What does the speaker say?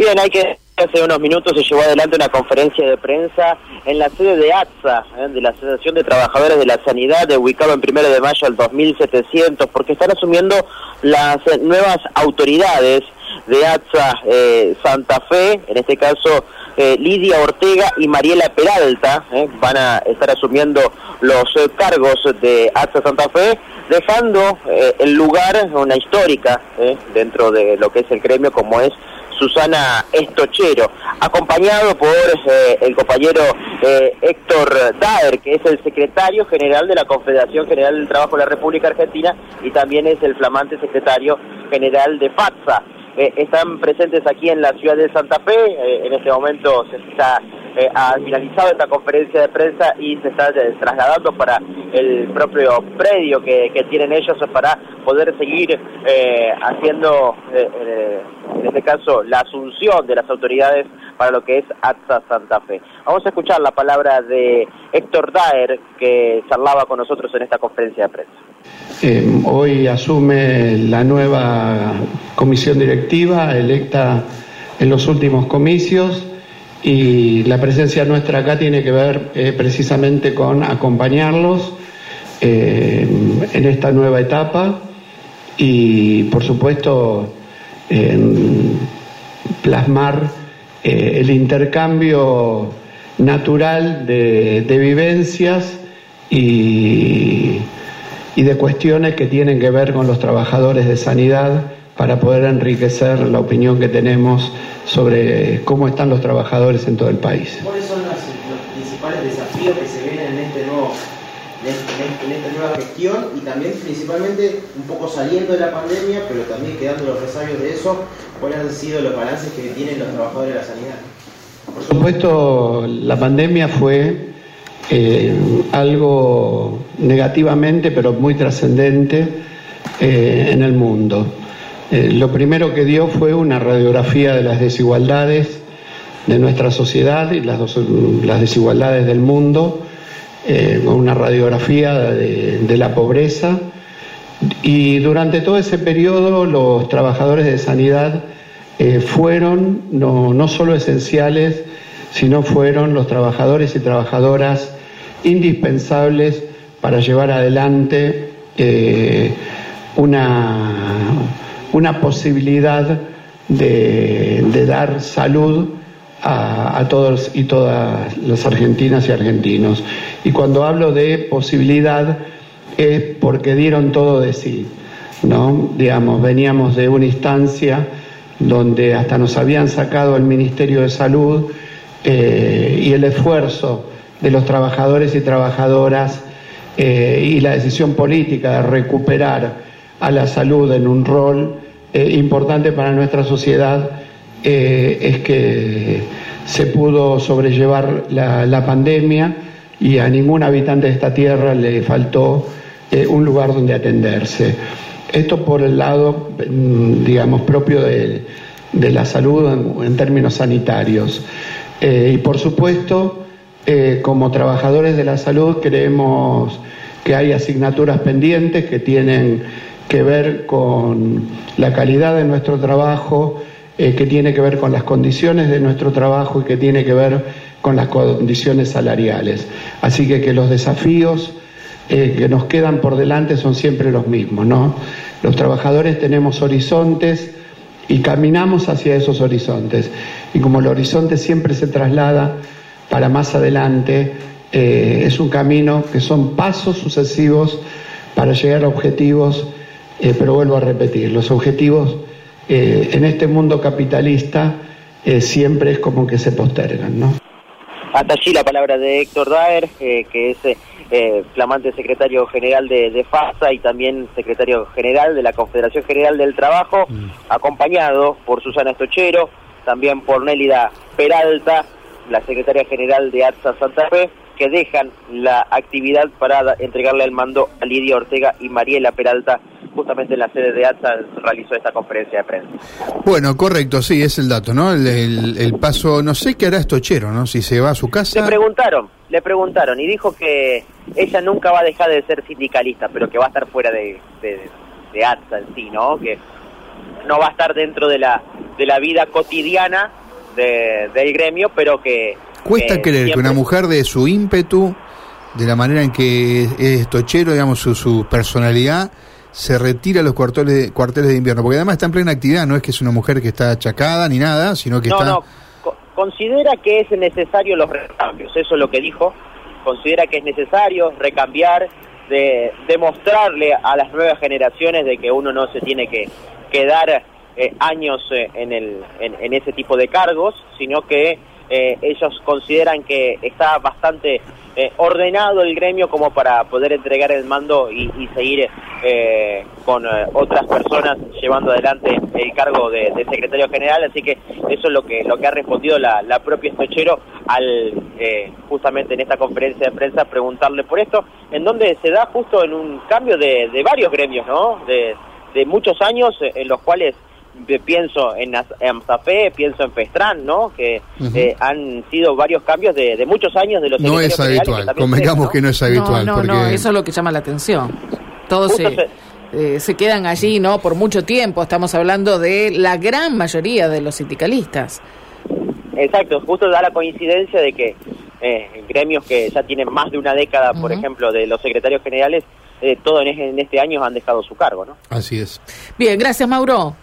Bien, hay que hace unos minutos se llevó adelante una conferencia de prensa en la sede de ATSA, ¿eh? de la Asociación de Trabajadores de la Sanidad, ubicado en primero de mayo al 2700, porque están asumiendo las nuevas autoridades de ATSA eh, Santa Fe, en este caso eh, Lidia Ortega y Mariela Peralta, van a estar asumiendo los cargos de ATSA Santa Fe, dejando el lugar, una histórica dentro de lo que es el gremio como es Susana Estochero, acompañado por eh, el compañero eh, Héctor Daer, que es el secretario general de la Confederación General del Trabajo de la República Argentina y también es el flamante secretario general de FATSA. Eh, están presentes aquí en la ciudad de Santa Fe, en este momento se está eh, ha finalizado esta conferencia de prensa y se está eh, trasladando para el propio predio que, tienen ellos para poder seguir eh, haciendo, en este caso, la asunción de las autoridades para lo que es ATSA Santa Fe. Vamos a escuchar la palabra de Héctor Daer, que charlaba con nosotros en esta conferencia de prensa. Hoy asume la nueva comisión directiva electa en los últimos comicios y la presencia nuestra acá tiene que ver eh, precisamente con acompañarlos eh, en esta nueva etapa y por supuesto plasmar eh, el intercambio natural de, vivencias y, y de cuestiones que tienen que ver con los trabajadores de sanidad para poder enriquecer la opinión que tenemos sobre cómo están los trabajadores en todo el país. ¿Cuáles son los, principales desafíos que se vienen en, este nuevo, este, en, esta nueva gestión y también principalmente un poco saliendo de la pandemia, pero también quedando los resabios de eso? ¿Cuáles han sido los balances que tienen los trabajadores de la sanidad? Por supuesto, la pandemia fue eh, algo negativamente, pero muy trascendente eh, en el mundo. Eh, lo primero que dio fue una radiografía de las desigualdades de nuestra sociedad y las, desigualdades del mundo, eh, una radiografía de, la pobreza. Y durante todo ese periodo los trabajadores de sanidad fueron no, no, solo esenciales, sino fueron los trabajadores y trabajadoras indispensables para llevar adelante una una posibilidad de, dar salud a, todos y todas las argentinas y argentinos. Y cuando hablo de posibilidad es porque dieron todo de sí, ¿no? Digamos, veníamos de una instancia donde hasta nos habían sacado el Ministerio de Salud eh, y el esfuerzo de los trabajadores y trabajadoras eh, y la decisión política de recuperar a la salud en un rol eh, importante para nuestra sociedad es que se pudo sobrellevar la, pandemia y a ningún habitante de esta tierra le faltó un lugar donde atenderse. Esto por el lado, mm, digamos, propio de, la salud en, términos sanitarios. Y por supuesto, como trabajadores de la salud creemos que hay asignaturas pendientes que tienen que ver con la calidad de nuestro trabajo, eh, que tiene que ver con las condiciones de nuestro trabajo y que tiene que ver con las condiciones salariales. Así que los desafíos eh, que nos quedan por delante son siempre los mismos, ¿no? Los trabajadores tenemos horizontes y caminamos hacia esos horizontes. Y como el horizonte siempre se traslada para más adelante, eh, es un camino que son pasos sucesivos para llegar a objetivos eh, pero vuelvo a repetir, los objetivos eh, en este mundo capitalista eh, siempre es como que se postergan, ¿no? Hasta allí la palabra de Héctor Daer, que es flamante secretario general de, FASA y también secretario general de la Confederación General del Trabajo, mm. acompañado por Susana Estochero, también por Nélida Peralta, la secretaria general de ATSA Santa Fe, que dejan la actividad para entregarle el mando a Lidia Ortega y Mariela Peralta justamente en la sede de ATSA realizó esta conferencia de prensa. Bueno, correcto, sí, es el dato, ¿no? El, paso, no sé qué hará Estochero, ¿no? Si se va a su casa. Le preguntaron, le preguntaron y dijo que ella nunca va a dejar de ser sindicalista, pero que va a estar fuera de, de, ATSA en sí, ¿no? Que no va a estar dentro de la, de la vida cotidiana del gremio, pero que... Cuesta creer que una mujer de su ímpetu, de la manera en que es tochero, digamos, su, su personalidad, se retira a los cuarteles, cuarteles de invierno, porque además está en plena actividad, no es que es una mujer que está achacada ni nada, sino que no, está... No, considera que es necesario los recambios, eso es lo que dijo, considera que es necesario recambiar, de demostrarle a las nuevas generaciones de que uno no se tiene que quedar eh, años eh, en, el, en, ese tipo de cargos, sino que eh, ellos consideran que está bastante ordenado el gremio como para poder entregar el mando y, seguir con otras personas llevando adelante el cargo de, secretario general, así que eso es lo que lo que ha respondido la, la propia Estochero al justamente en esta conferencia de prensa preguntarle por esto, en donde se da justo en un cambio de, de varios gremios, ¿no? De, de muchos años en los cuales pienso en Amzapé, pienso en Pestrán, ¿no? Que eh, han sido varios cambios de, muchos años de los No es habitual, convengamos que no es habitual. No, no, eso es lo que llama la atención. Todos se, eh, se, quedan allí, ¿no? Por mucho tiempo, estamos hablando de la gran mayoría de los sindicalistas. Exacto, justo da la coincidencia de que eh, gremios que ya tienen más de una década, por ejemplo, de los secretarios generales, eh, todo en, en este año han dejado su cargo, ¿no? Así es. Bien, gracias Mauro.